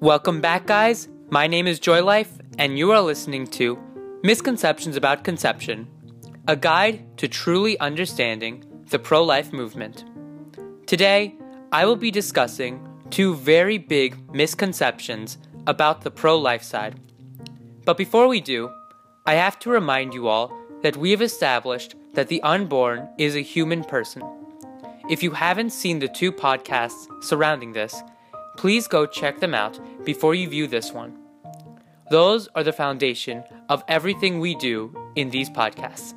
Welcome back, guys. My name is Joy Life, and you are listening to Misconceptions About Conception, a guide to truly understanding the pro life movement. Today, I will be discussing two very big misconceptions about the pro life side. But before we do, I have to remind you all that we have established that the unborn is a human person. If you haven't seen the two podcasts surrounding this, please go check them out before you view this one. Those are the foundation of everything we do in these podcasts.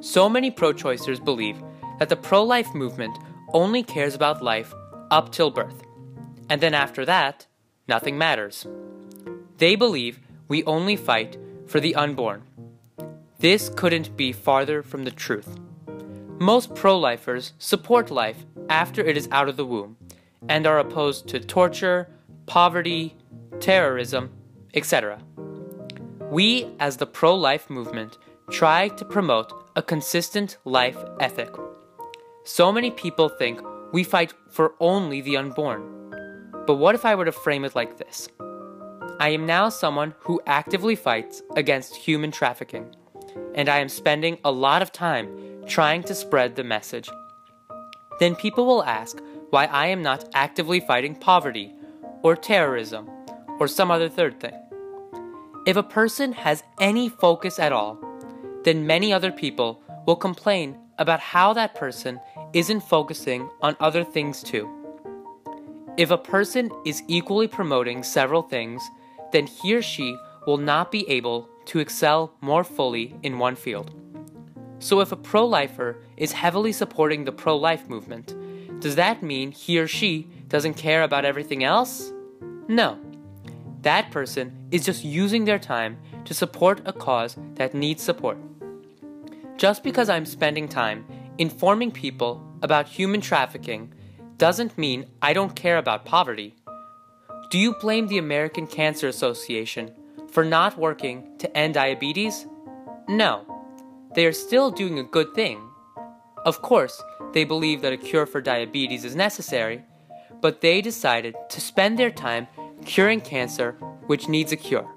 So many pro choicers believe that the pro life movement only cares about life up till birth, and then after that, nothing matters. They believe we only fight for the unborn. This couldn't be farther from the truth. Most pro lifers support life after it is out of the womb and are opposed to torture, poverty, terrorism, etc. We, as the pro life movement, try to promote a consistent life ethic. So many people think we fight for only the unborn. But what if I were to frame it like this? I am now someone who actively fights against human trafficking, and I am spending a lot of time trying to spread the message. Then people will ask why I am not actively fighting poverty, or terrorism, or some other third thing. If a person has any focus at all, then many other people will complain about how that person isn't focusing on other things too. If a person is equally promoting several things, then he or she will not be able to excel more fully in one field. So, if a pro lifer is heavily supporting the pro life movement, does that mean he or she doesn't care about everything else? No. That person is just using their time to support a cause that needs support. Just because I'm spending time informing people about human trafficking doesn't mean I don't care about poverty. Do you blame the American Cancer Association for not working to end diabetes? No. They are still doing a good thing. Of course, they believe that a cure for diabetes is necessary, but they decided to spend their time curing cancer which needs a cure.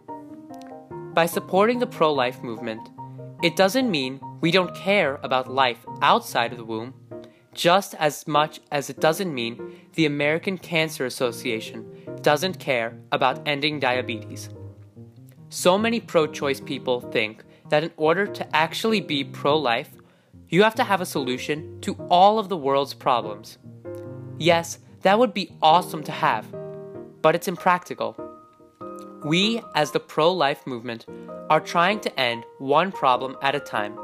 By supporting the pro life movement, it doesn't mean we don't care about life outside of the womb, just as much as it doesn't mean the American Cancer Association doesn't care about ending diabetes. So many pro choice people think that in order to actually be pro life, you have to have a solution to all of the world's problems. Yes, that would be awesome to have, but it's impractical. We, as the pro life movement, are trying to end one problem at a time.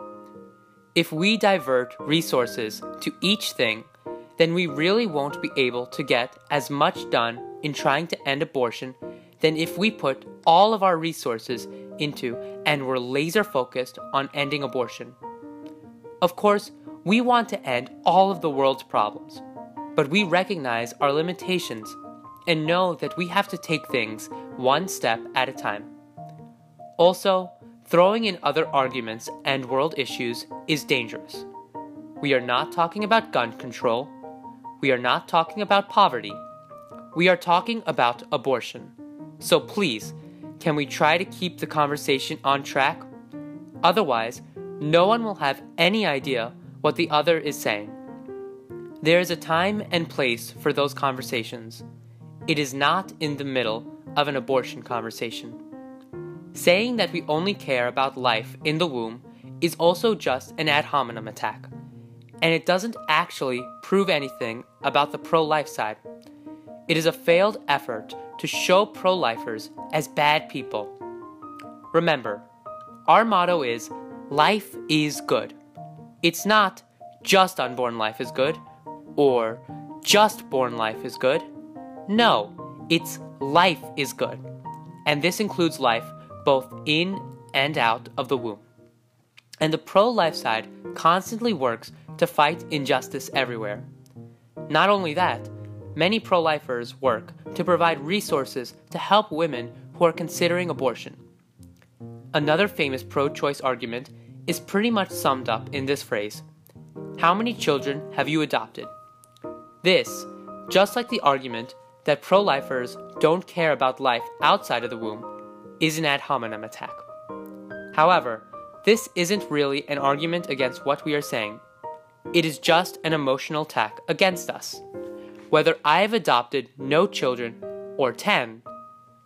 If we divert resources to each thing, then we really won't be able to get as much done in trying to end abortion than if we put all of our resources into and were laser focused on ending abortion. Of course, we want to end all of the world's problems, but we recognize our limitations and know that we have to take things one step at a time. Also, throwing in other arguments and world issues is dangerous. We are not talking about gun control. We are not talking about poverty. We are talking about abortion. So please, can we try to keep the conversation on track? Otherwise, no one will have any idea what the other is saying. There is a time and place for those conversations. It is not in the middle of an abortion conversation. Saying that we only care about life in the womb is also just an ad hominem attack, and it doesn't actually prove anything about the pro life side. It is a failed effort to show pro lifers as bad people. Remember, our motto is life is good. It's not just unborn life is good or just born life is good. No, it's life is good. And this includes life both in and out of the womb. And the pro life side constantly works to fight injustice everywhere. Not only that, many pro lifers work to provide resources to help women who are considering abortion. Another famous pro choice argument is pretty much summed up in this phrase How many children have you adopted? This, just like the argument that pro lifers don't care about life outside of the womb is an ad hominem attack. However, this isn't really an argument against what we are saying. It is just an emotional attack against us. Whether I have adopted no children or 10,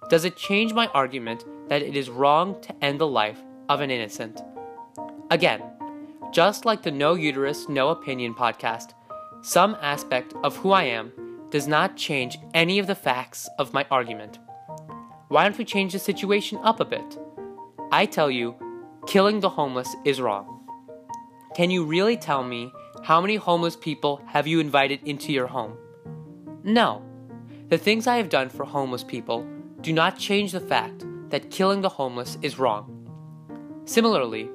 does it change my argument that it is wrong to end the life of an innocent? Again, just like the No Uterus, No Opinion podcast, some aspect of who I am does not change any of the facts of my argument. Why don't we change the situation up a bit? I tell you, killing the homeless is wrong. Can you really tell me how many homeless people have you invited into your home? No. The things I have done for homeless people do not change the fact that killing the homeless is wrong. Similarly,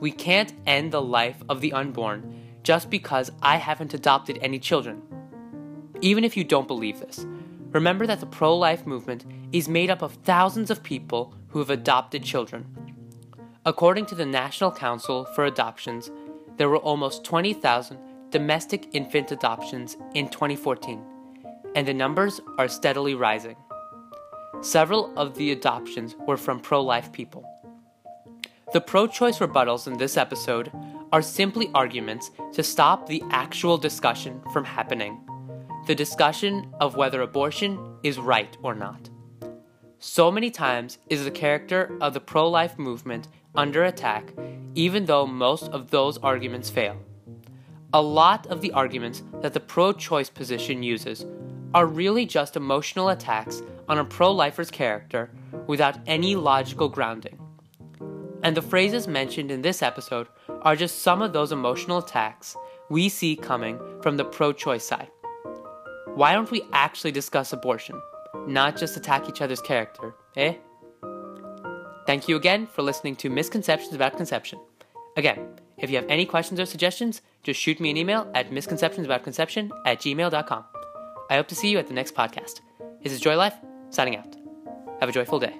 we can't end the life of the unborn just because I haven't adopted any children. Even if you don't believe this, remember that the pro life movement is made up of thousands of people who have adopted children. According to the National Council for Adoptions, there were almost 20,000 domestic infant adoptions in 2014, and the numbers are steadily rising. Several of the adoptions were from pro life people. The pro choice rebuttals in this episode are simply arguments to stop the actual discussion from happening the discussion of whether abortion is right or not. So many times is the character of the pro life movement under attack, even though most of those arguments fail. A lot of the arguments that the pro choice position uses are really just emotional attacks on a pro lifer's character without any logical grounding. And the phrases mentioned in this episode are just some of those emotional attacks we see coming from the pro choice side. Why don't we actually discuss abortion, not just attack each other's character, eh? Thank you again for listening to Misconceptions About Conception. Again, if you have any questions or suggestions, just shoot me an email at misconceptionsaboutconception at gmail.com. I hope to see you at the next podcast. This is Joy Life, signing out. Have a joyful day.